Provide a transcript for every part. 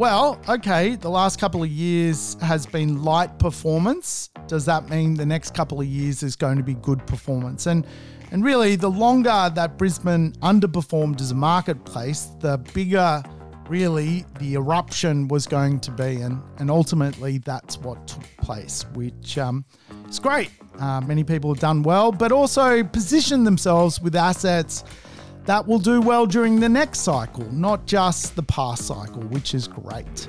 Well, okay, the last couple of years has been light performance. Does that mean the next couple of years is going to be good performance? And and really, the longer that Brisbane underperformed as a marketplace, the bigger really the eruption was going to be. And, and ultimately, that's what took place, which um, is great. Uh, many people have done well, but also positioned themselves with assets that will do well during the next cycle, not just the past cycle, which is great.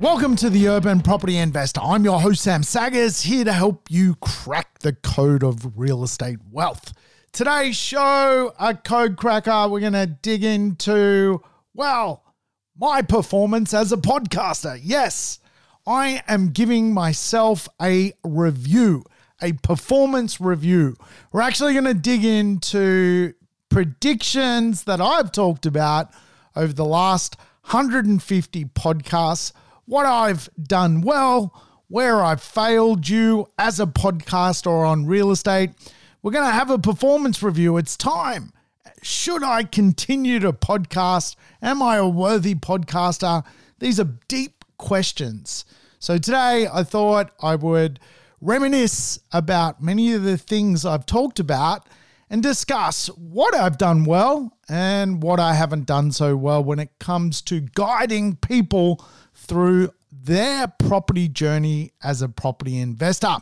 Welcome to the Urban Property Investor. I'm your host, Sam Saggers, here to help you crack the code of real estate wealth. Today's show, a code cracker, we're going to dig into, well, my performance as a podcaster. Yes, I am giving myself a review, a performance review. We're actually going to dig into predictions that I've talked about over the last 150 podcasts, what I've done well, where I've failed you as a podcaster on real estate we're going to have a performance review. It's time. Should I continue to podcast? Am I a worthy podcaster? These are deep questions. So today I thought I would reminisce about many of the things I've talked about and discuss what I've done well and what I haven't done so well when it comes to guiding people through their property journey as a property investor.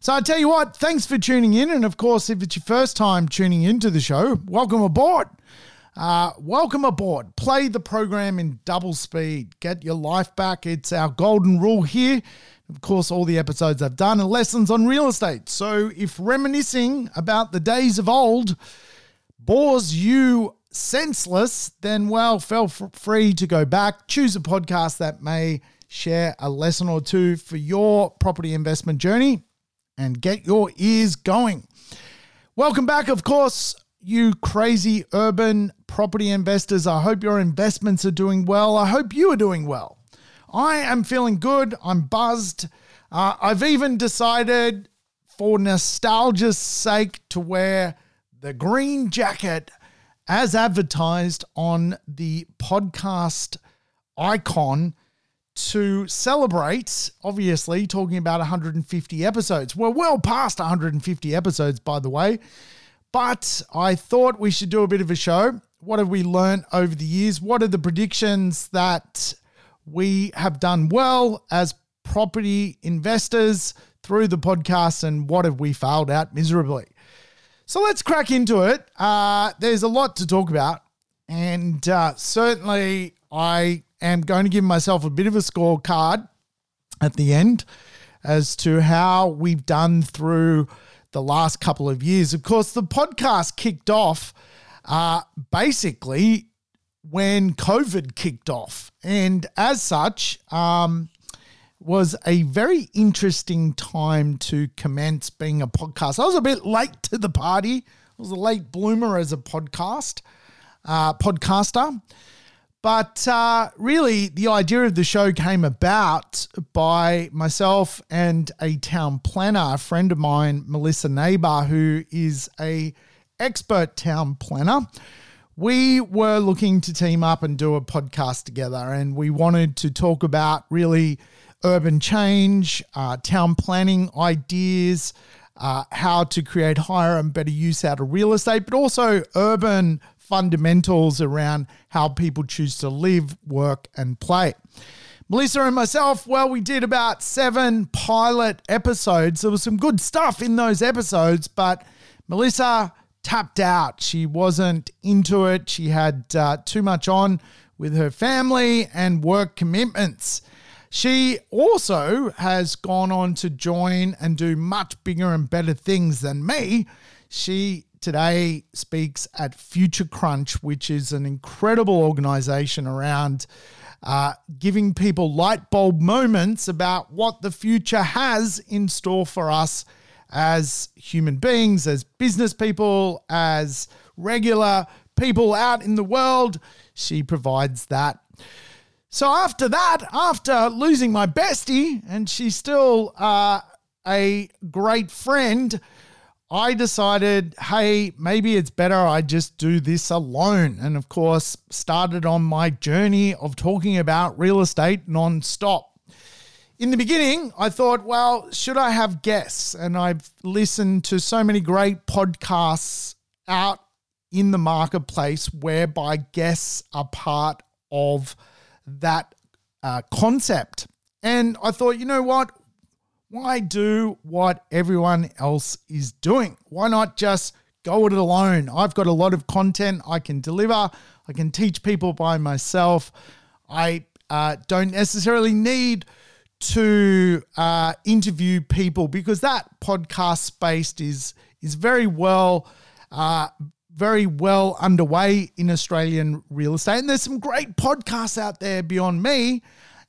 So I tell you what, thanks for tuning in. And of course, if it's your first time tuning into the show, welcome aboard. Uh, welcome aboard. Play the program in double speed. Get your life back. It's our golden rule here. Of course, all the episodes I've done are lessons on real estate. So if reminiscing about the days of old bores you senseless, then well, feel free to go back, choose a podcast that may share a lesson or two for your property investment journey and get your ears going. Welcome back, of course, you crazy urban property investors. I hope your investments are doing well. I hope you are doing well. I am feeling good. I'm buzzed. Uh, I've even decided, for nostalgia's sake, to wear the green jacket as advertised on the podcast icon to celebrate, obviously, talking about 150 episodes. We're well past 150 episodes, by the way, but I thought we should do a bit of a show. What have we learned over the years? What are the predictions that we have done well as property investors through the podcast, and what have we failed at miserably? So let's crack into it. Uh, there's a lot to talk about, and uh, certainly I am going to give myself a bit of a scorecard at the end as to how we've done through the last couple of years. Of course, the podcast kicked off uh, basically when COVID kicked off. And as such, um, was a very interesting time to commence being a podcast. I was a bit late to the party. I was a late bloomer as a podcast uh, podcaster. But uh, really, the idea of the show came about by myself and a town planner, a friend of mine, Melissa Neighbor, who is a expert town planner. We were looking to team up and do a podcast together, and we wanted to talk about really urban change, uh, town planning ideas, uh, how to create higher and better use out of real estate, but also urban fundamentals around how people choose to live, work, and play. Melissa and myself, well, we did about seven pilot episodes. There was some good stuff in those episodes, but Melissa tapped out. She wasn't into it. She had uh, too much on with her family and work commitments. She also has gone on to join and do much bigger and better things than me. She today speaks at Future Crunch, which is an incredible organization around uh, giving people light bulb moments about what the future has in store for us as human beings, as business people, as regular people out in the world. She provides that. So after that, after losing my bestie, and she's still uh, a great friend, I decided, hey, maybe it's better I just do this alone. And of course, started on my journey of talking about real estate nonstop. In the beginning, I thought, well, should I have guests? And I've listened to so many great podcasts out in the marketplace whereby guests are part of that uh, concept. And I thought, you know what? Why do what everyone else is doing? Why not just go it alone? I've got a lot of content I can deliver. I can teach people by myself. I uh, don't necessarily need to uh, interview people because that podcast space is is very well uh, very well underway in Australian real estate. And there's some great podcasts out there beyond me.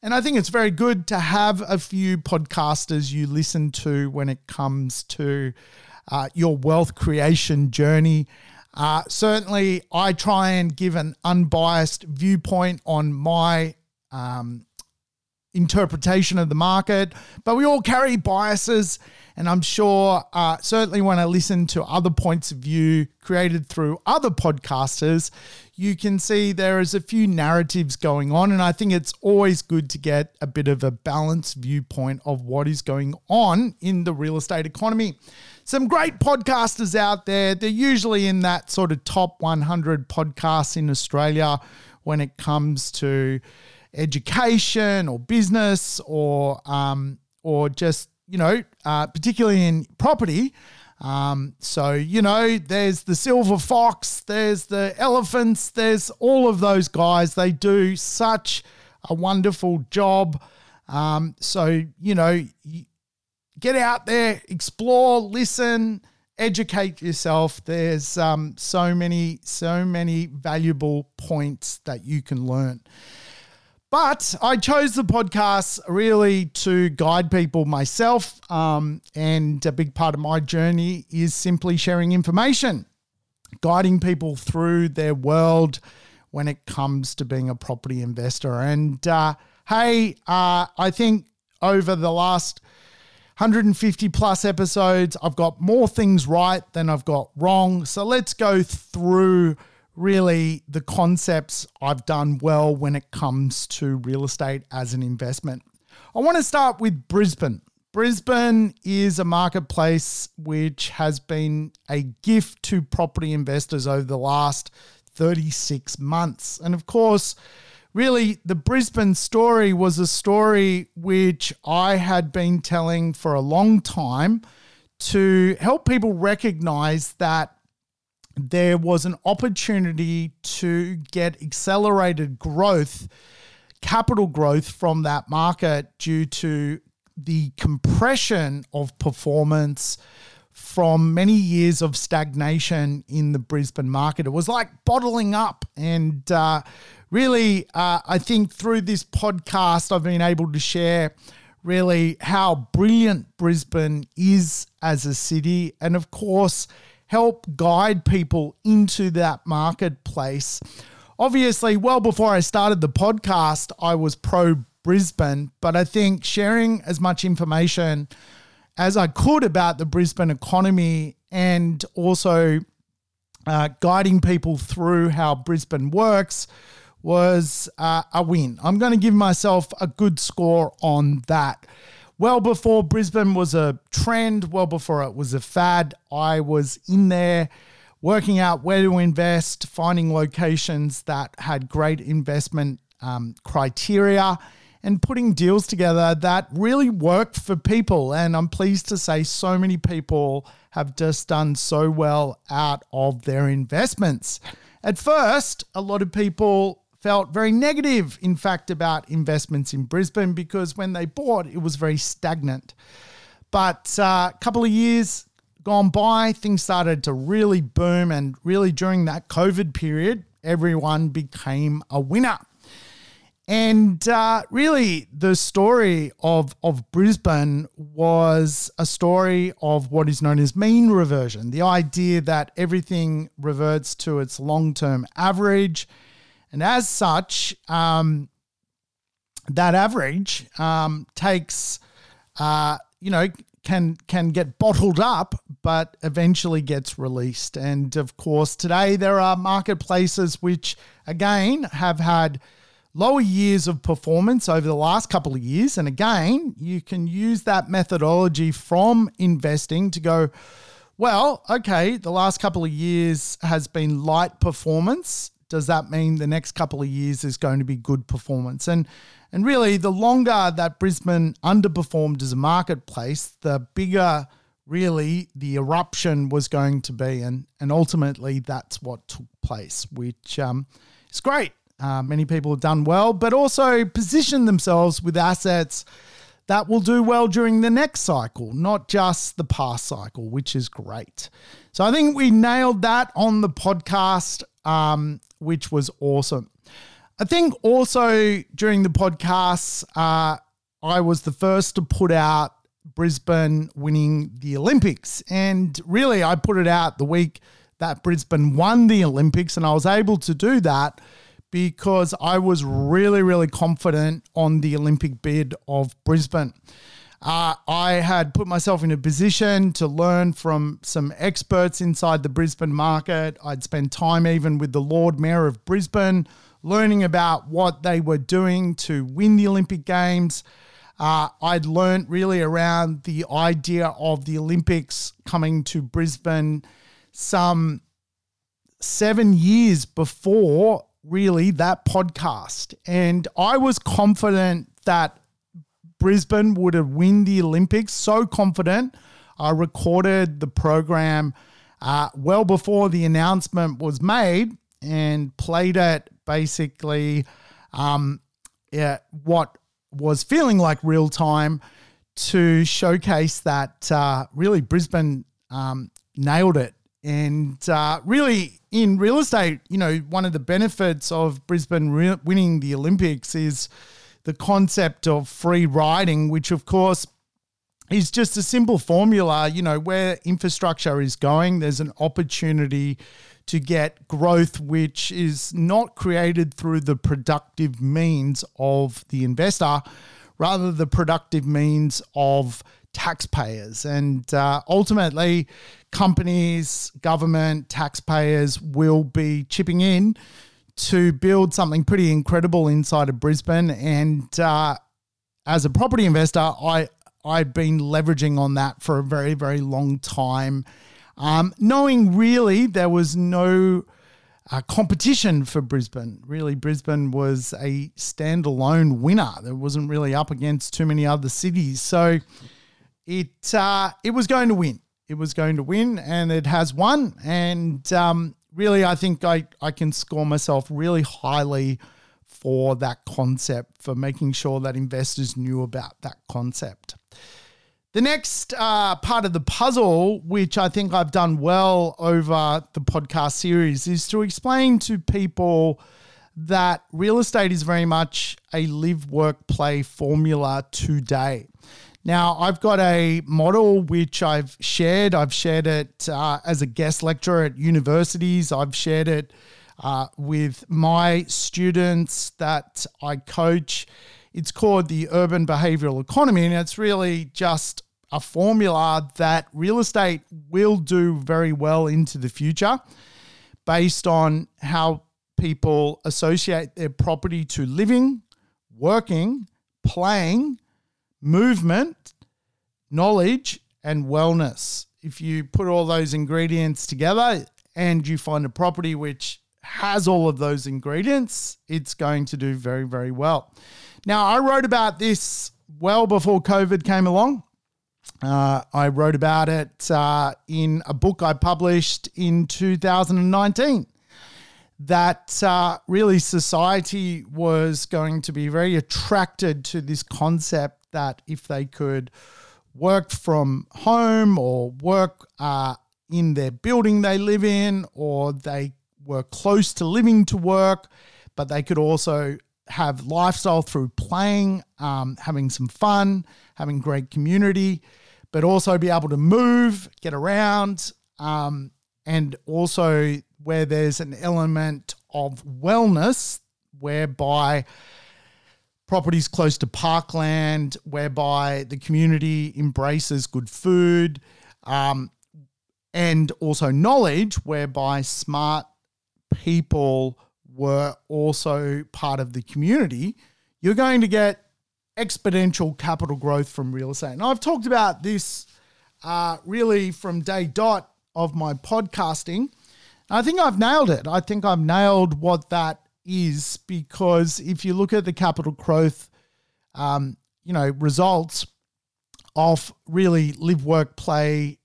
And I think it's very good to have a few podcasters you listen to when it comes to uh, your wealth creation journey. Uh, certainly, I try and give an unbiased viewpoint on my um, interpretation of the market, but we all carry biases. And I'm sure, uh, certainly when I listen to other points of view created through other podcasters, you can see there is a few narratives going on. And I think it's always good to get a bit of a balanced viewpoint of what is going on in the real estate economy. Some great podcasters out there. They're usually in that sort of top 100 podcasts in Australia when it comes to education or business or um, or just you know, uh, particularly in property. Um, so, you know, there's the silver fox, there's the elephants, there's all of those guys. They do such a wonderful job. Um, so, you know, get out there, explore, listen, educate yourself. There's um, so many, so many valuable points that you can learn. But I chose the podcast really to guide people myself. Um, and a big part of my journey is simply sharing information, guiding people through their world when it comes to being a property investor. And uh, hey, uh, I think over the last 150 plus episodes, I've got more things right than I've got wrong. So let's go through really the concepts I've done well when it comes to real estate as an investment. I want to start with Brisbane. Brisbane is a marketplace which has been a gift to property investors over the last 36 months. And of course, really, the Brisbane story was a story which I had been telling for a long time to help people recognize that there was an opportunity to get accelerated growth, capital growth from that market due to the compression of performance from many years of stagnation in the Brisbane market. It was like bottling up. And uh, really, uh, I think through this podcast, I've been able to share really how brilliant Brisbane is as a city. And of course, help guide people into that marketplace. Obviously, well before I started the podcast, I was pro Brisbane, but I think sharing as much information as I could about the Brisbane economy and also uh, guiding people through how Brisbane works was uh, a win. I'm going to give myself a good score on that well before Brisbane was a trend, well before it was a fad, I was in there working out where to invest, finding locations that had great investment um, criteria, and putting deals together that really worked for people. And I'm pleased to say so many people have just done so well out of their investments. At first, a lot of people felt very negative, in fact, about investments in Brisbane because when they bought, it was very stagnant. But a uh, couple of years gone by, things started to really boom. And really, during that COVID period, everyone became a winner. And uh, really, the story of, of Brisbane was a story of what is known as mean reversion the idea that everything reverts to its long term average and as such, um, that average um, takes, uh, you know, can can get bottled up, but eventually gets released. And of course, today there are marketplaces which, again, have had lower years of performance over the last couple of years. And again, you can use that methodology from investing to go, well, okay, the last couple of years has been light performance. Does that mean the next couple of years is going to be good performance? And and really, the longer that Brisbane underperformed as a marketplace, the bigger really the eruption was going to be. And, and ultimately, that's what took place, which um, is great. Uh, many people have done well, but also positioned themselves with assets that will do well during the next cycle, not just the past cycle, which is great. So I think we nailed that on the podcast, um, which was awesome. I think also during the podcast, uh, I was the first to put out Brisbane winning the Olympics. And really, I put it out the week that Brisbane won the Olympics. And I was able to do that because I was really, really confident on the Olympic bid of Brisbane. Uh, I had put myself in a position to learn from some experts inside the Brisbane market. I'd spent time even with the Lord Mayor of Brisbane learning about what they were doing to win the Olympic Games. Uh, I'd learned really around the idea of the Olympics coming to Brisbane some seven years before really that podcast. And I was confident that Brisbane would have win the Olympics, so confident. I recorded the program uh, well before the announcement was made and played it basically um, yeah, what was feeling like real time to showcase that uh, really Brisbane um, nailed it. And uh, really, in real estate, you know, one of the benefits of Brisbane re- winning the Olympics is the concept of free riding, which, of course, is just a simple formula. You know, where infrastructure is going, there's an opportunity to get growth which is not created through the productive means of the investor, rather the productive means of taxpayers. And uh, ultimately, companies, government, taxpayers will be chipping in to build something pretty incredible inside of Brisbane. And uh, as a property investor, I I've been leveraging on that for a very, very long time um, knowing really there was no uh, competition for Brisbane. Really, Brisbane was a standalone winner. There wasn't really up against too many other cities. So it uh, it was going to win. It was going to win, and it has won. And um, really, I think I, I can score myself really highly for that concept, for making sure that investors knew about that concept. The next uh, part of the puzzle, which I think I've done well over the podcast series, is to explain to people that real estate is very much a live, work, play formula today. Now, I've got a model which I've shared. I've shared it uh, as a guest lecturer at universities. I've shared it uh, with my students that I coach. It's called the urban behavioral economy, and it's really just a formula that real estate will do very well into the future based on how people associate their property to living, working, playing, movement, knowledge, and wellness. If you put all those ingredients together and you find a property which has all of those ingredients, it's going to do very, very well. Now, I wrote about this well before COVID came along. Uh, I wrote about it uh, in a book I published in 2019. That uh, really society was going to be very attracted to this concept that if they could work from home or work uh, in their building they live in, or they were close to living to work, but they could also have lifestyle through playing, um, having some fun, having great community, but also be able to move, get around, um, and also where there's an element of wellness whereby properties close to parkland, whereby the community embraces good food, um, and also knowledge, whereby smart people were also part of the community, you're going to get exponential capital growth from real estate. And I've talked about this uh, really from day dot of my podcasting. I think I've nailed it. I think I've nailed what that is because if you look at the capital growth, um, you know, results of really live, work, play,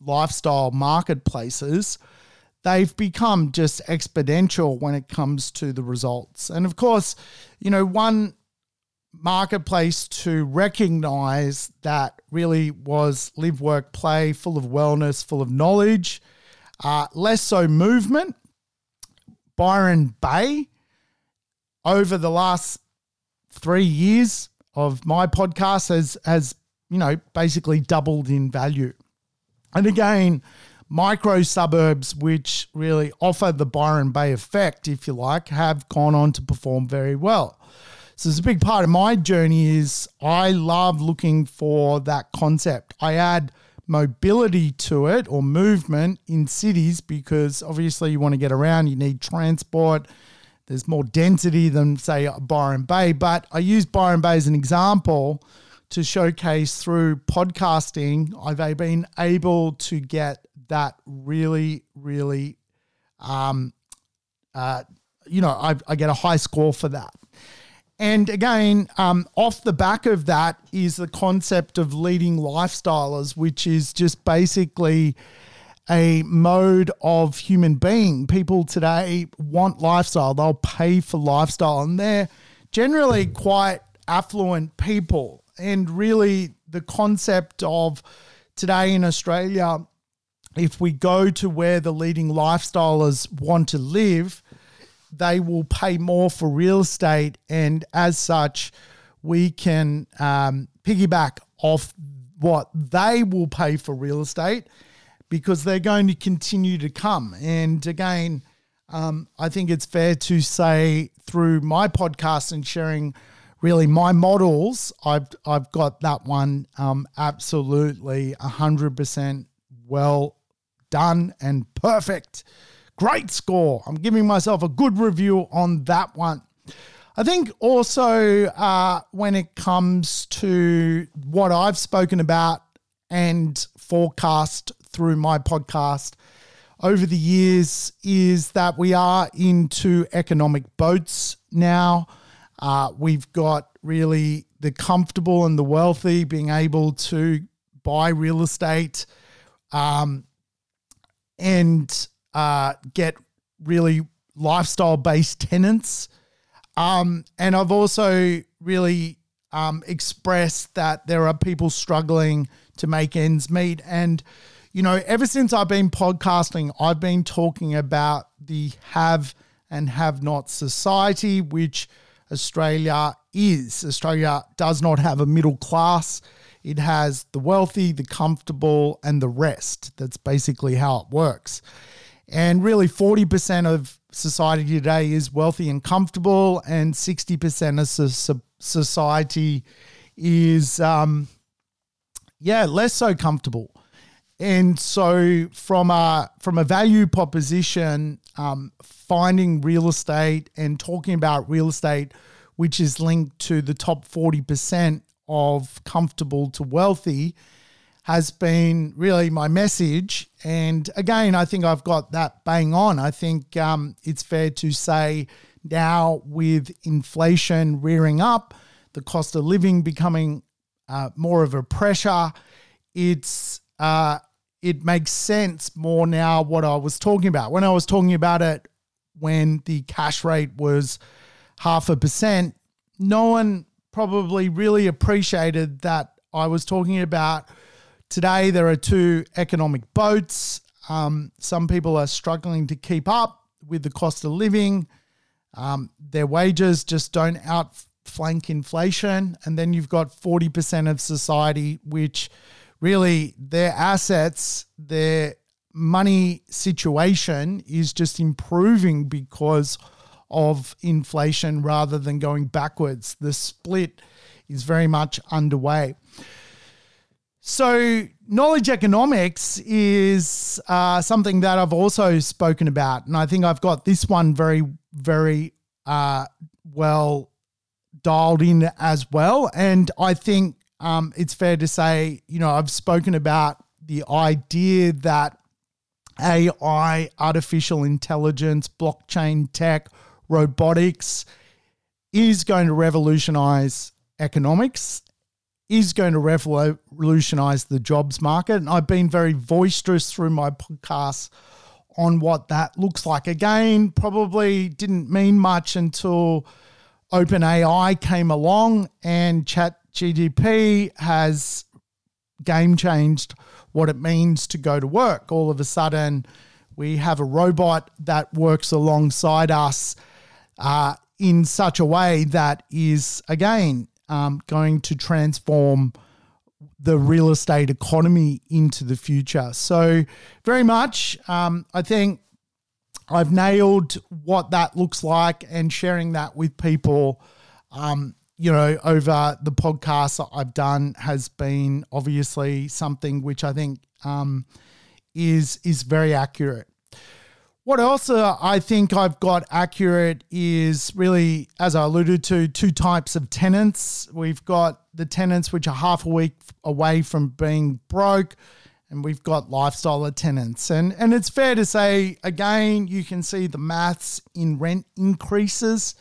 lifestyle marketplaces, they've become just exponential when it comes to the results. And of course, you know, one marketplace to recognize that really was live, work, play, full of wellness, full of knowledge, uh, less so movement. Byron Bay, over the last three years of my podcast, has has you know basically doubled in value. And again, micro suburbs, which really offer the Byron Bay effect, if you like, have gone on to perform very well. So it's a big part of my journey is I love looking for that concept. I add mobility to it or movement in cities because obviously you want to get around, you need transport. There's more density than, say, Byron Bay. But I use Byron Bay as an example to showcase through podcasting. I've been able to get that really, really, um, uh, you know, I, I get a high score for that. And again, um, off the back of that is the concept of leading lifestylers, which is just basically a mode of human being. People today want lifestyle, they'll pay for lifestyle, and they're generally quite affluent people. And really, the concept of today in Australia, if we go to where the leading lifestylers want to live, they will pay more for real estate. And as such, we can um, piggyback off what they will pay for real estate because they're going to continue to come. And again, um, I think it's fair to say through my podcast and sharing really my models, I've I've got that one um, absolutely hundred percent well done and perfect. Great score. I'm giving myself a good review on that one. I think also uh, when it comes to what I've spoken about and forecast through my podcast over the years is that we are into economic boats now. Uh, we've got really the comfortable and the wealthy being able to buy real estate um, and uh, get really lifestyle based tenants. Um, and I've also really um, expressed that there are people struggling to make ends meet. And, you know, ever since I've been podcasting, I've been talking about the have and have not society, which Australia is. Australia does not have a middle class. It has the wealthy, the comfortable, and the rest. That's basically how it works. And really, 40% of society today is wealthy and comfortable, and 60% of society is, um, yeah, less so comfortable. And so, from a from a value proposition, um, finding real estate and talking about real estate, which is linked to the top forty percent of comfortable to wealthy, has been really my message. And again, I think I've got that bang on. I think um, it's fair to say now with inflation rearing up, the cost of living becoming uh, more of a pressure, it's uh, it makes sense more now what I was talking about. When I was talking about it when the cash rate was half a percent, no one probably really appreciated that I was talking about – Today, there are two economic boats. Um, some people are struggling to keep up with the cost of living. Um, their wages just don't outflank inflation. And then you've got 40% of society, which really their assets, their money situation is just improving because of inflation rather than going backwards. The split is very much underway. So, knowledge economics is uh, something that I've also spoken about. And I think I've got this one very, very uh, well dialed in as well. And I think um, it's fair to say, you know, I've spoken about the idea that AI, artificial intelligence, blockchain tech, robotics is going to revolutionize economics, is going to revolutionize the jobs market. And I've been very boisterous through my podcasts on what that looks like. Again, probably didn't mean much until OpenAI came along and ChatGPT has game changed what it means to go to work. All of a sudden, we have a robot that works alongside us uh, in such a way that is, again, um, going to transform the real estate economy into the future. So, very much, um, I think I've nailed what that looks like and sharing that with people. Um, you know, over the podcasts I've done has been obviously something which I think um, is is very accurate. What else uh, I think I've got accurate is really, as I alluded to, two types of tenants. We've got the tenants which are half a week away from being broke, and we've got lifestyle tenants. And and it's fair to say, again, you can see the maths in rent increases.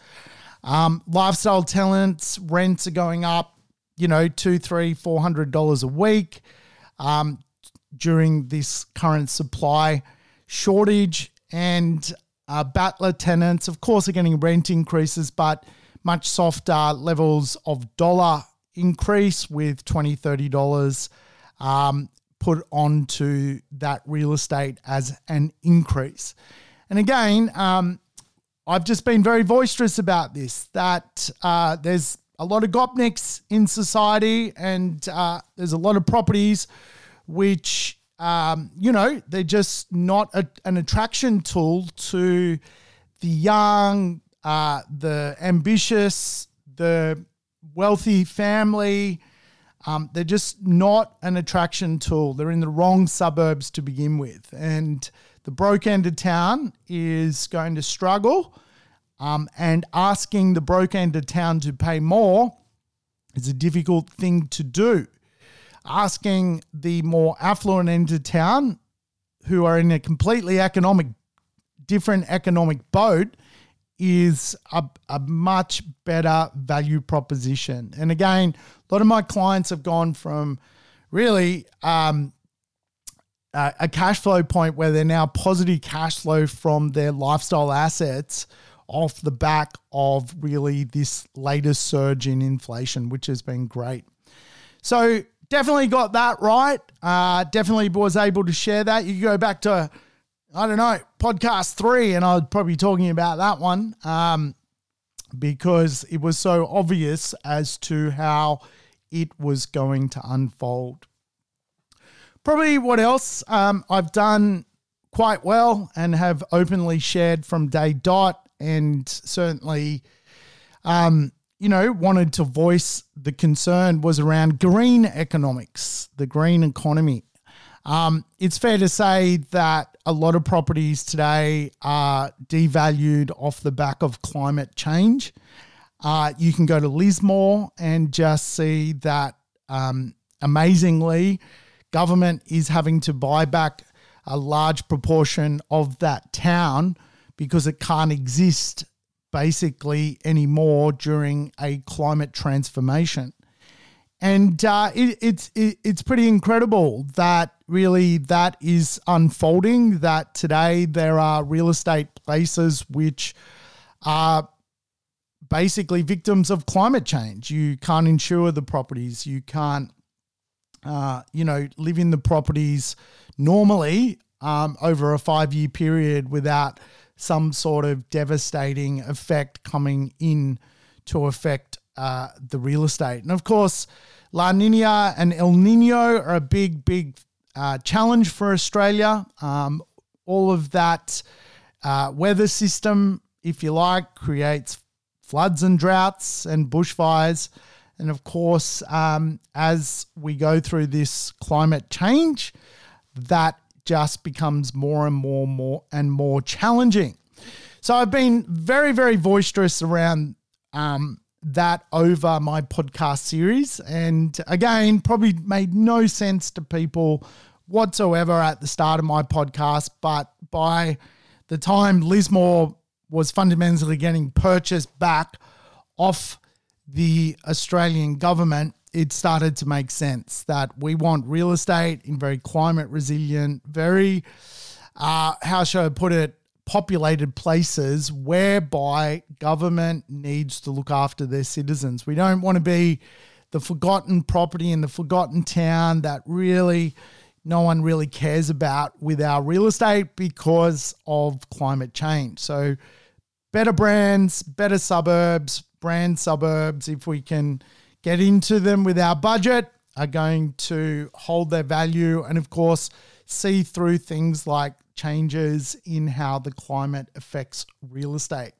Um, lifestyle tenants rents are going up, you know, two, three, four hundred dollars a week um, during this current supply shortage. And uh, battler tenants, of course, are getting rent increases, but much softer levels of dollar increase with $20, $30 um, put onto that real estate as an increase. And again, um, I've just been very boisterous about this that uh, there's a lot of gopniks in society and uh, there's a lot of properties which, um, you know, they're just not a, an attraction tool to the young, uh, the ambitious, the wealthy family. Um, they're just not an attraction tool. They're in the wrong suburbs to begin with. And the broke end of town is going to struggle. Um, and asking the broke end of town to pay more is a difficult thing to do. Asking the more affluent end of town, who are in a completely economic, different economic boat, is a, a much better value proposition. And again, a lot of my clients have gone from really um, a, a cash flow point where they're now positive cash flow from their lifestyle assets off the back of really this latest surge in inflation, which has been great. So, definitely got that right. Uh, definitely was able to share that. You go back to, I don't know, podcast three, and I was probably talking about that one um, because it was so obvious as to how it was going to unfold. Probably what else um, I've done quite well and have openly shared from day dot and certainly, um, you know, wanted to voice the concern was around green economics, the green economy. Um, it's fair to say that a lot of properties today are devalued off the back of climate change. Uh, you can go to Lismore and just see that um, amazingly, government is having to buy back a large proportion of that town because it can't exist basically anymore during a climate transformation. And uh, it, it's it, it's pretty incredible that really that is unfolding. That today there are real estate places which are basically victims of climate change. You can't insure the properties. You can't, uh, you know, live in the properties normally um, over a five year period without some sort of devastating effect coming in to affect uh, the real estate. And of course, La Nina and El Nino are a big, big uh, challenge for Australia. Um, all of that uh, weather system if you like, creates floods and droughts and bushfires. And of course, um, as we go through this climate change, that just becomes more and more, more and more challenging. So I've been very, very boisterous around um, that over my podcast series. And again, probably made no sense to people whatsoever at the start of my podcast. But by the time Lismore was fundamentally getting purchased back off the Australian government, it started to make sense that we want real estate in very climate resilient, very, uh, how should I put it, populated places whereby government needs to look after their citizens. We don't want to be the forgotten property in the forgotten town that really no one really cares about with our real estate because of climate change. So, better brands, better suburbs, brand suburbs, if we can get into them with our budget, are going to hold their value and, of course, see through things like changes in how the climate affects real estate.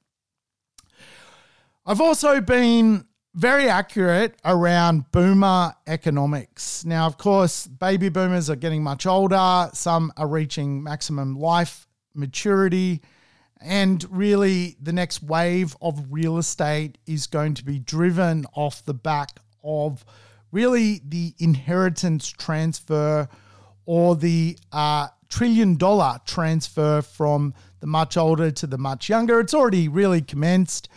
I've also been very accurate around boomer economics. Now, of course, baby boomers are getting much older, some are reaching maximum life maturity. And really, the next wave of real estate is going to be driven off the back of really the inheritance transfer or the uh, trillion dollar transfer from the much older to the much younger. It's already really commenced.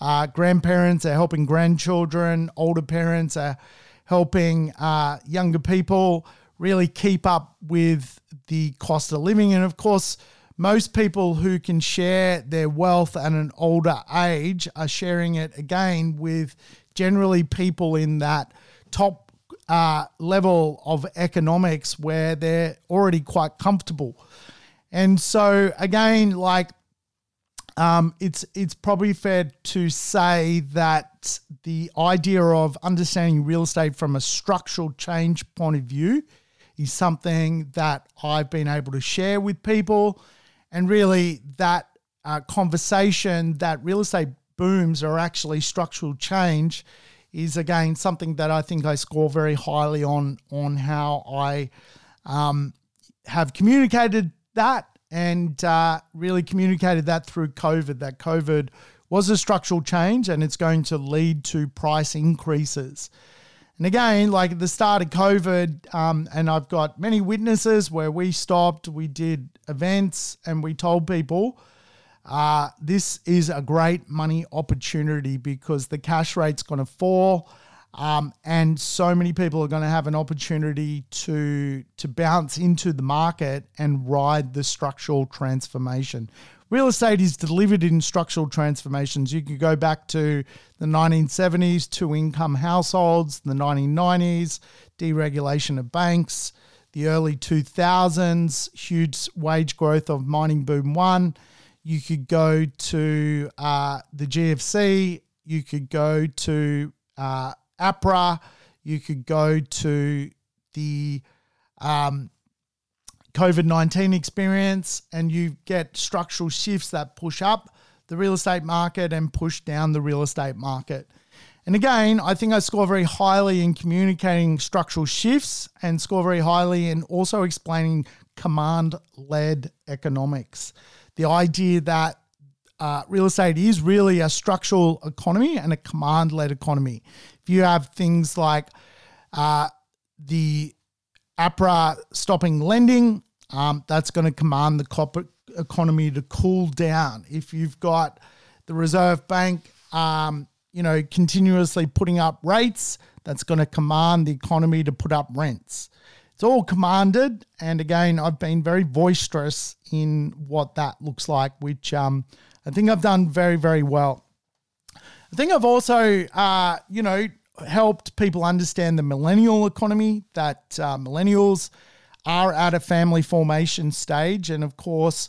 Uh, grandparents are helping grandchildren, older parents are helping uh, younger people really keep up with the cost of living. And of course, most people who can share their wealth at an older age are sharing it again with generally people in that top uh, level of economics where they're already quite comfortable. And so again, like um, it's it's probably fair to say that the idea of understanding real estate from a structural change point of view is something that I've been able to share with people, and really that uh, conversation that real estate booms are actually structural change is again something that I think I score very highly on on how I um, have communicated that and uh, really communicated that through COVID. That COVID was a structural change and it's going to lead to price increases. And again, like at the start of COVID, um, and I've got many witnesses where we stopped, we did events, and we told people uh, this is a great money opportunity because the cash rate's going to fall. Um, and so many people are going to have an opportunity to to bounce into the market and ride the structural transformation. Real estate is delivered in structural transformations. You can go back to the 1970s, two income households, the 1990s, deregulation of banks, the early 2000s, huge wage growth of mining boom one, you could go to uh, the GFC. You could go to uh, APRA. You could go to the um, COVID 19 experience, and you get structural shifts that push up the real estate market and push down the real estate market. And again, I think I score very highly in communicating structural shifts and score very highly in also explaining command led economics the idea that uh, real estate is really a structural economy and a command led economy. If you have things like uh, the APRA stopping lending, um, that's going to command the corporate economy to cool down. If you've got the Reserve Bank, um, you know, continuously putting up rates, that's going to command the economy to put up rents. It's all commanded. And again, I've been very boisterous in what that looks like, which um, I think I've done very, very well. I think I've also, uh, you know, helped people understand the millennial economy, that uh, millennials are at a family formation stage and, of course,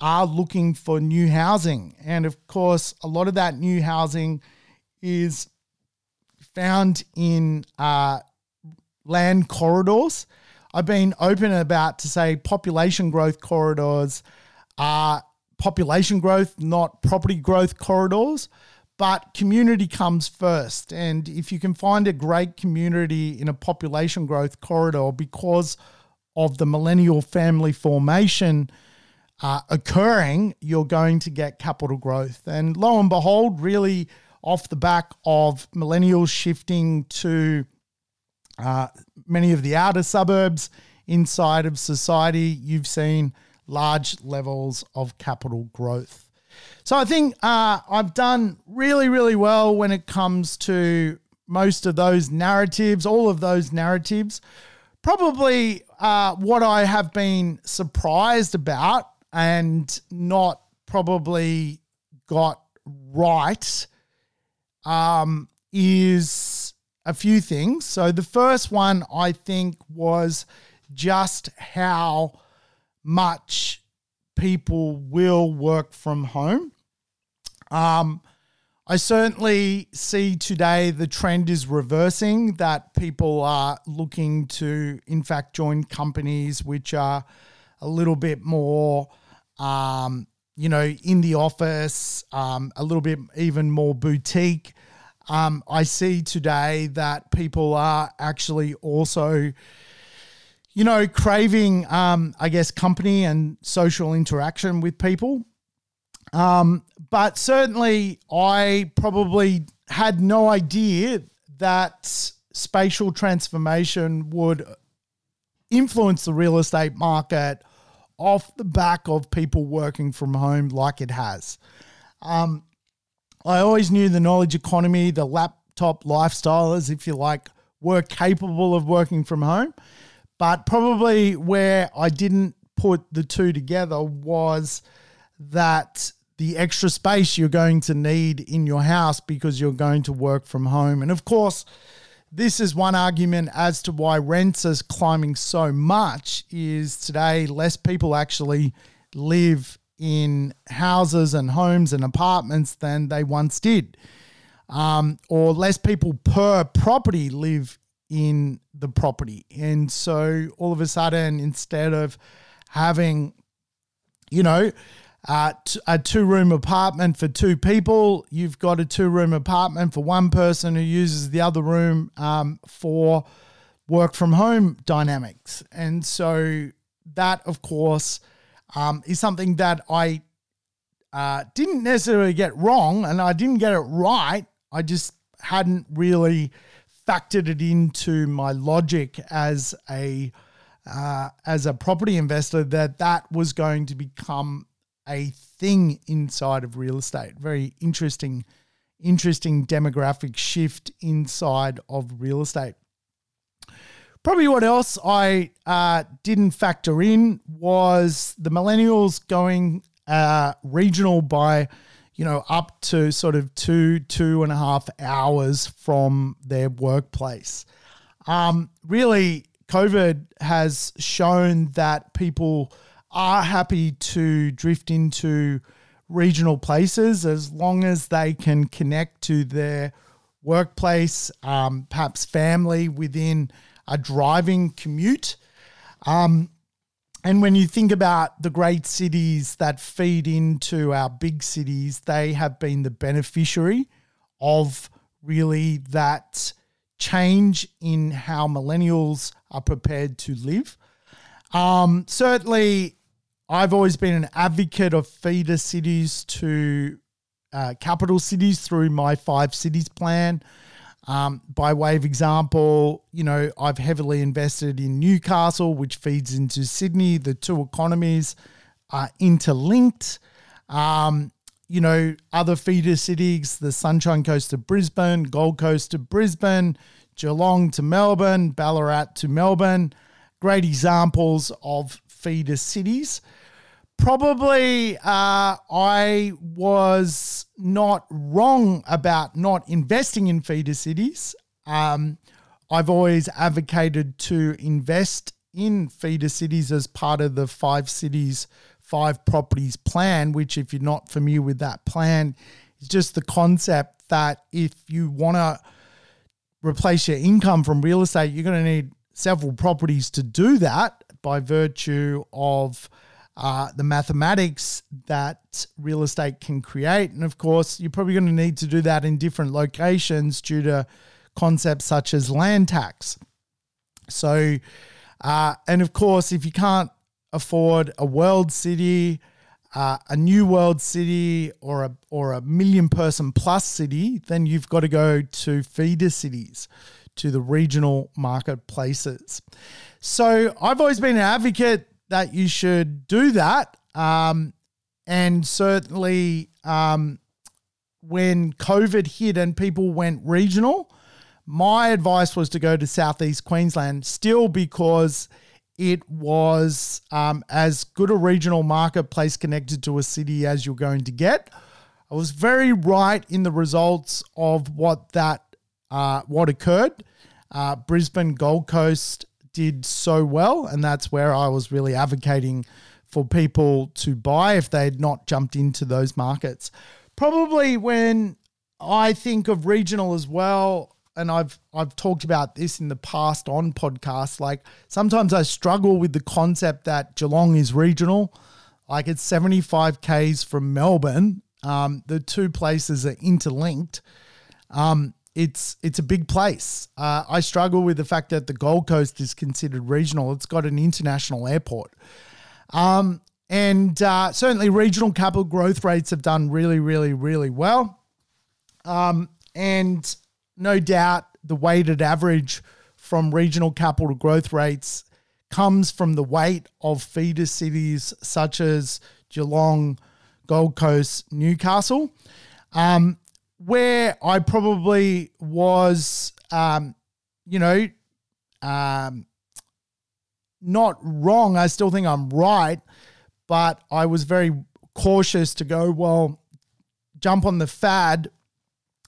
are looking for new housing. And, of course, a lot of that new housing is found in uh, land corridors I've been open about to say population growth corridors are population growth, not property growth corridors. But community comes first. And if you can find a great community in a population growth corridor because of the millennial family formation uh, occurring, you're going to get capital growth. And lo and behold, really off the back of millennials shifting to uh, many of the outer suburbs inside of society, you've seen large levels of capital growth. So I think uh, I've done really, really well when it comes to most of those narratives, all of those narratives. Probably uh, what I have been surprised about and not probably got right um, is a few things. So the first one I think was just how much people will work from home. Um, I certainly see today the trend is reversing, that people are looking to, in fact, join companies which are a little bit more, um, you know, in the office, um, a little bit even more boutique. Um, I see today that people are actually also, you know, craving, um, I guess, company and social interaction with people. Um, but certainly, I probably had no idea that spatial transformation would influence the real estate market off the back of people working from home like it has. Um, I always knew the knowledge economy, the laptop lifestylers, if you like, were capable of working from home. But probably where I didn't put the two together was that the extra space you're going to need in your house because you're going to work from home. And of course, this is one argument as to why rents are climbing so much is today less people actually live in houses and homes and apartments than they once did. Um, or less people per property live in the property. And so all of a sudden, instead of having, you know, uh, a two room apartment for two people. You've got a two room apartment for one person who uses the other room um, for work from home dynamics. And so that, of course, um, is something that I uh, didn't necessarily get wrong and I didn't get it right. I just hadn't really factored it into my logic as a uh, as a property investor that that was going to become a thing inside of real estate. Very interesting, interesting demographic shift inside of real estate. Probably what else I uh, didn't factor in was the millennials going uh, regional by, you know, up to sort of two, two and a half hours from their workplace. Um, really, COVID has shown that people are happy to drift into regional places as long as they can connect to their workplace, um, perhaps family within a driving commute. Um, and when you think about the great cities that feed into our big cities, they have been the beneficiary of really that change in how millennials are prepared to live. Um, certainly, I've always been an advocate of feeder cities to uh, capital cities through my five cities plan. Um, by way of example, you know, I've heavily invested in Newcastle, which feeds into Sydney. The two economies are interlinked. Um, you know, other feeder cities, the Sunshine Coast to Brisbane, Gold Coast to Brisbane, Geelong to Melbourne, Ballarat to Melbourne. Great examples of feeder cities. Probably uh, I was not wrong about not investing in feeder cities. Um, I've always advocated to invest in feeder cities as part of the five cities, five properties plan, which, if you're not familiar with that plan, is just the concept that if you want to replace your income from real estate, you're going to need several properties to do that by virtue of uh, the mathematics that real estate can create. And of course, you're probably going to need to do that in different locations due to concepts such as land tax. So, uh, and of course, if you can't afford a world city, uh, a new world city, or a or a million person plus city, then you've got to go to feeder cities, to the regional marketplaces. So I've always been an advocate that you should do that, um, and certainly um, when COVID hit and people went regional, my advice was to go to southeast Queensland, still because it was um, as good a regional marketplace connected to a city as you're going to get. I was very right in the results of what that uh, what occurred. Uh, Brisbane Gold Coast did so well, and that's where I was really advocating for people to buy if they had not jumped into those markets. Probably when I think of regional as well, and I've I've talked about this in the past on podcasts. Like sometimes I struggle with the concept that Geelong is regional. Like it's 75 k's from Melbourne. Um, the two places are interlinked. Um, it's it's a big place. Uh, I struggle with the fact that the Gold Coast is considered regional. It's got an international airport. Um, and uh, certainly regional capital growth rates have done really, really, really well. Um, and no doubt the weighted average from regional capital growth rates comes from the weight of feeder cities such as Geelong, Gold Coast, Newcastle, um, where I probably was, um, you know, um, not wrong. I still think I'm right, but I was very cautious to go, well, jump on the fad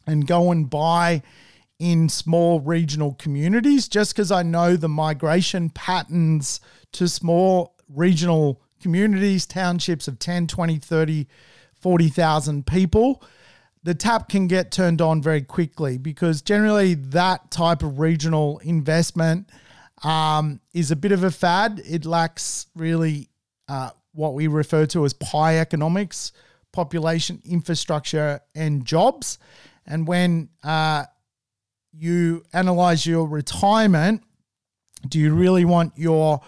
and go and buy in small regional communities just because I know the migration patterns to small regional communities, townships of 10, 20, 30, 40,000 people. The tap can get turned on very quickly because generally that type of regional investment um, is a bit of a fad. It lacks really uh, what we refer to as pie economics, population, infrastructure, and jobs. And when uh, you analyze your retirement, do you really want your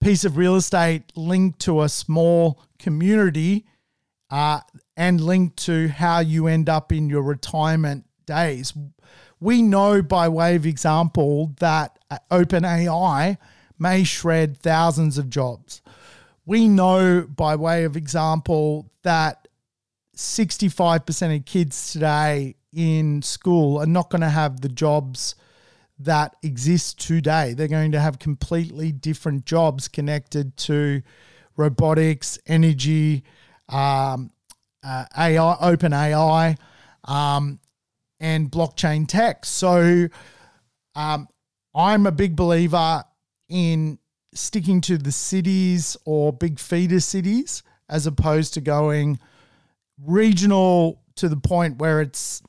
piece of real estate linked to a small community uh, and linked to how you end up in your retirement days? We know by way of example that OpenAI may shred thousands of jobs. We know by way of example that 65% of kids today in school are not going to have the jobs that exist today. They're going to have completely different jobs connected to robotics, energy, um, uh, AI, open AI, um, and blockchain tech. So um, I'm a big believer in sticking to the cities or big feeder cities as opposed to going regional to the point where it's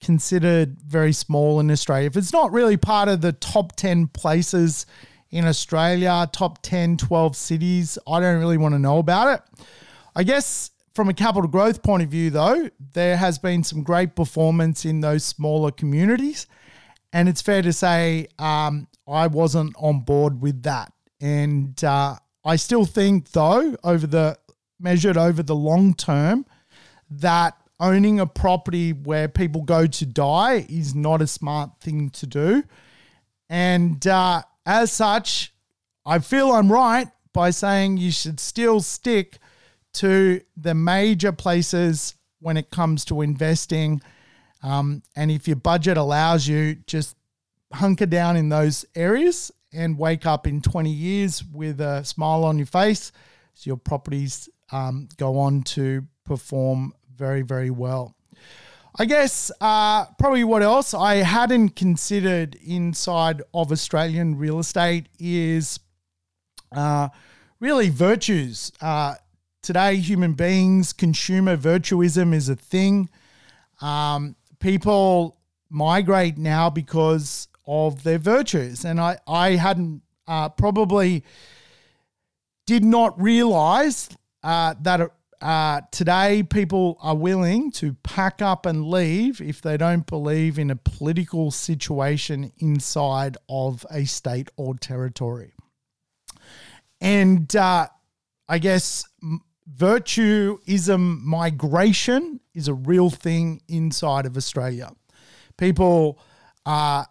considered very small in Australia. If it's not really part of the top 10 places in Australia, top 10, 12 cities, I don't really want to know about it. I guess from a capital growth point of view, though, there has been some great performance in those smaller communities. And it's fair to say um, I wasn't on board with that. And uh, I still think, though, over the measured over the long term, that owning a property where people go to die is not a smart thing to do. And uh, as such, I feel I'm right by saying you should still stick to the major places when it comes to investing. Um, and if your budget allows you, just hunker down in those areas and wake up in 20 years with a smile on your face so your properties um, go on to perform very, very well. I guess uh, probably what else I hadn't considered inside of Australian real estate is uh, really virtues. Uh, today, human beings, consumer virtuism is a thing. Um, people migrate now because of their virtues. And I, I hadn't uh, probably did not realize uh, that uh, today people are willing to pack up and leave if they don't believe in a political situation inside of a state or territory. And uh, I guess virtueism migration is a real thing inside of Australia. People are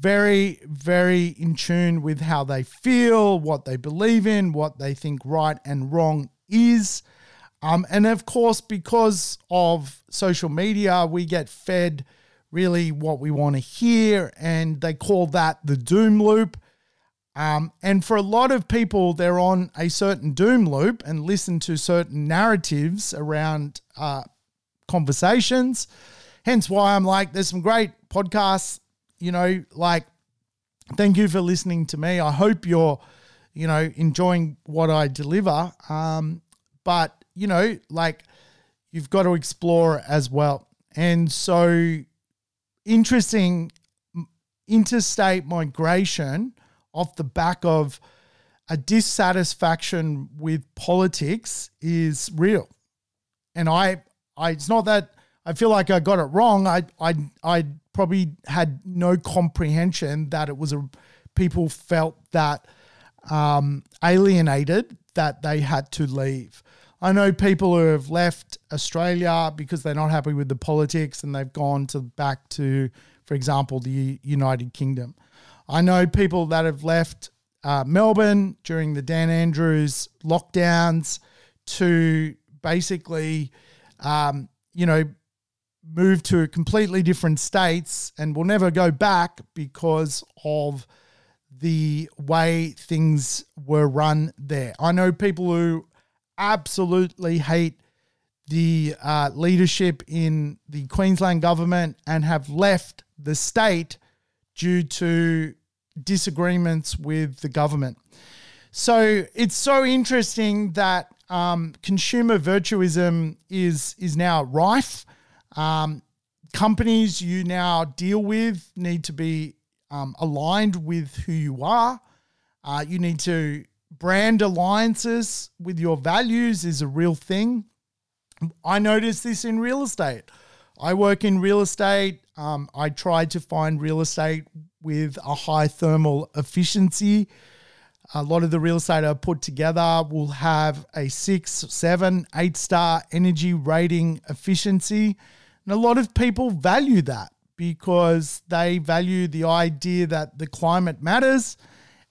very, very in tune with how they feel, what they believe in, what they think right and wrong is. Um, and of course, because of social media, we get fed really what we want to hear, and they call that the doom loop. Um, and for a lot of people, they're on a certain doom loop and listen to certain narratives around uh, conversations. Hence why I'm like, there's some great podcasts, you know, like, thank you for listening to me. I hope you're, you know, enjoying what I deliver. Um, but, you know, like, you've got to explore as well. And so, interesting interstate migration off the back of a dissatisfaction with politics is real. And I, I, it's not that I feel like I got it wrong. I, I, I probably had no comprehension that it was a people felt that um, alienated that they had to leave. I know people who have left Australia because they're not happy with the politics and they've gone to back to, for example, the United Kingdom. I know people that have left uh, Melbourne during the Dan Andrews lockdowns to basically, um, you know, move to completely different states and will never go back because of the way things were run there. I know people who absolutely hate the uh, leadership in the Queensland government and have left the state due to disagreements with the government. So it's so interesting that um, consumer virtuism is is now rife. Um, companies you now deal with need to be um, aligned with who you are. Uh, you need to brand alliances with your values is a real thing. I noticed this in real estate. I work in real estate. Um, I try to find real estate with a high thermal efficiency. A lot of the real estate I put together will have a six, seven, eight star energy rating efficiency. And a lot of people value that because they value the idea that the climate matters.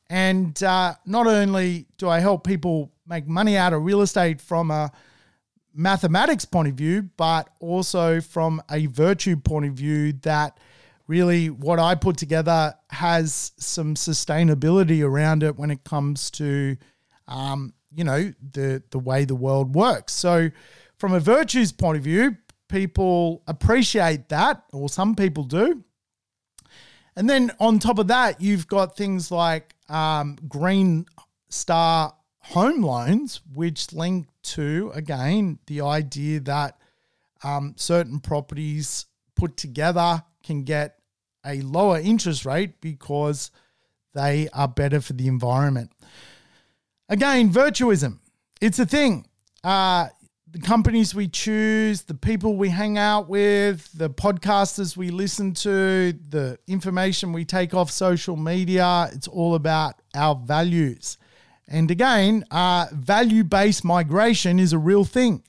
And uh, not only do I help people make money out of real estate from a mathematics point of view, but also from a virtue point of view that really what I put together has some sustainability around it when it comes to, um, you know, the the way the world works. So, from a virtues point of view, people appreciate that, or some people do. And then on top of that, you've got things like um, Green Star home loans, which link to again the idea that um, certain properties put together can get a lower interest rate because they are better for the environment. Again, virtuism. It's a thing. Uh, the companies we choose, the people we hang out with, the podcasters we listen to, the information we take off social media, it's all about our values. And again, uh, value based migration is a real thing,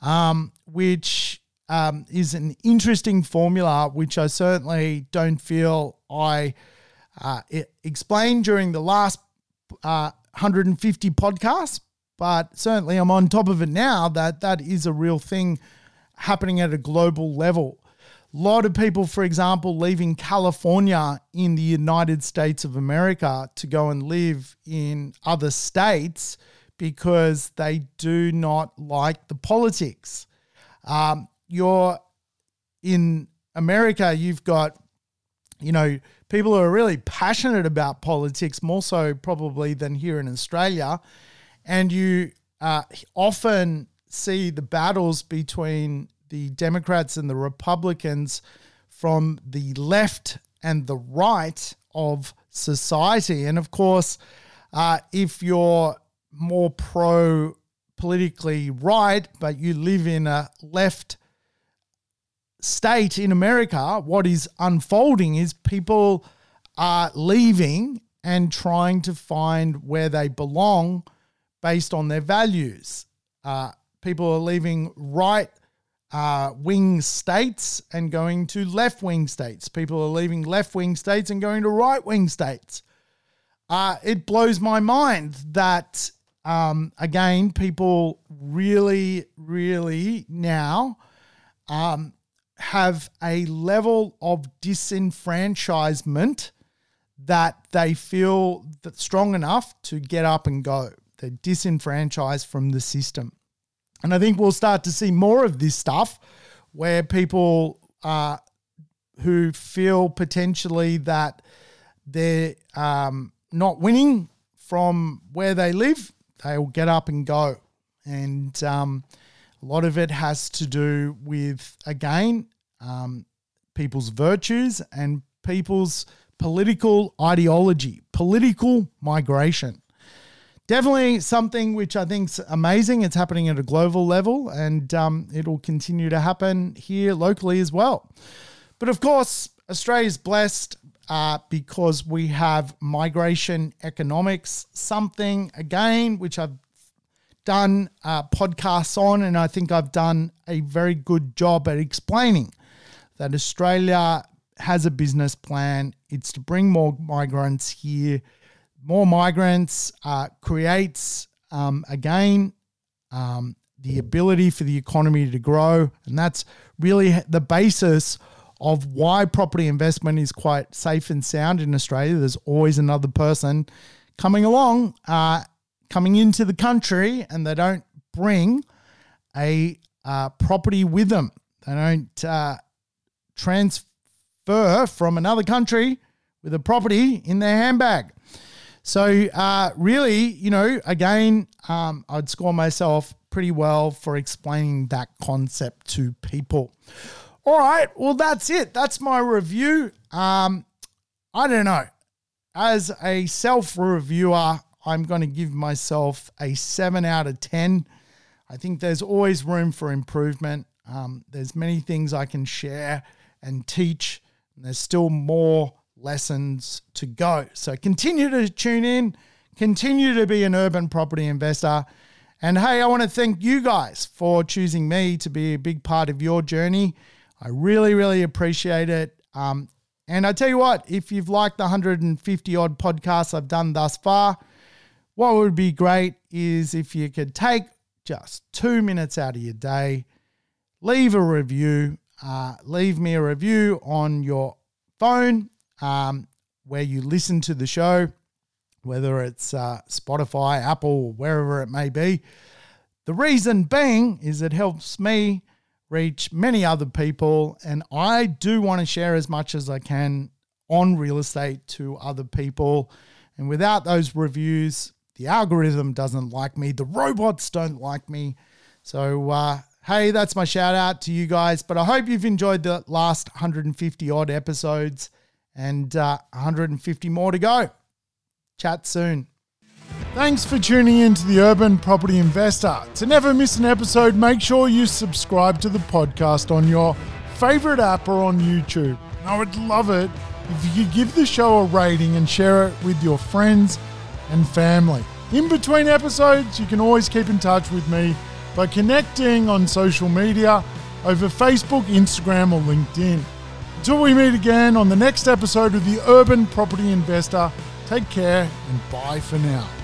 um, which um, is an interesting formula, which I certainly don't feel I uh, explained during the last uh, 150 podcasts, but certainly I'm on top of it now that that is a real thing happening at a global level. A lot of people, for example, leaving California in the United States of America to go and live in other states because they do not like the politics. Um, you're in America, you've got, you know, people who are really passionate about politics, more so probably than here in Australia. And you uh, often see the battles between the Democrats and the Republicans from the left and the right of society. And of course, uh, if you're more pro politically right, but you live in a left state in America, what is unfolding is people are leaving and trying to find where they belong based on their values. Uh, people are leaving right uh, wing states and going to left wing states. People are leaving left wing states and going to right wing states. Uh, it blows my mind that, um, again, people really, really now um, have a level of disenfranchisement that they feel that strong enough to get up and go. They're disenfranchised from the system. And I think we'll start to see more of this stuff where people uh, who feel potentially that they're um, not winning from where they live, they'll get up and go. And um, a lot of it has to do with, again, um, people's virtues and people's political ideology, political migration. Definitely something which I think is amazing. It's happening at a global level and um, it'll continue to happen here locally as well. But of course, Australia is blessed uh, because we have migration economics, something again which I've done uh, podcasts on, and I think I've done a very good job at explaining that Australia has a business plan. It's to bring more migrants here. More migrants uh, creates, um, again, um, the ability for the economy to grow. And that's really the basis of why property investment is quite safe and sound in Australia. There's always another person coming along, uh, coming into the country, and they don't bring a uh, property with them. They don't uh, transfer from another country with a property in their handbag. So, uh, really, you know, again, um, I'd score myself pretty well for explaining that concept to people. All right, well, that's it. That's my review. Um, I don't know. As a self reviewer, I'm going to give myself a seven out of 10. I think there's always room for improvement. Um, there's many things I can share and teach. And there's still more lessons to go. So continue to tune in, continue to be an urban property investor. And hey, I want to thank you guys for choosing me to be a big part of your journey. I really, really appreciate it. Um, and I tell you what, if you've liked the 150 odd podcasts I've done thus far, what would be great is if you could take just two minutes out of your day, leave a review, uh, leave me a review on your phone um, where you listen to the show, whether it's uh, Spotify, Apple, wherever it may be. The reason being is it helps me reach many other people, and I do want to share as much as I can on real estate to other people. And without those reviews, the algorithm doesn't like me, the robots don't like me. So, uh, hey, that's my shout out to you guys. But I hope you've enjoyed the last 150 odd episodes and uh, 150 more to go. Chat soon. Thanks for tuning in to the Urban Property Investor. To never miss an episode, make sure you subscribe to the podcast on your favorite app or on YouTube. I would love it if you could give the show a rating and share it with your friends and family. In between episodes, you can always keep in touch with me by connecting on social media over Facebook, Instagram, or LinkedIn. Until we meet again on the next episode of the Urban Property Investor, take care and bye for now.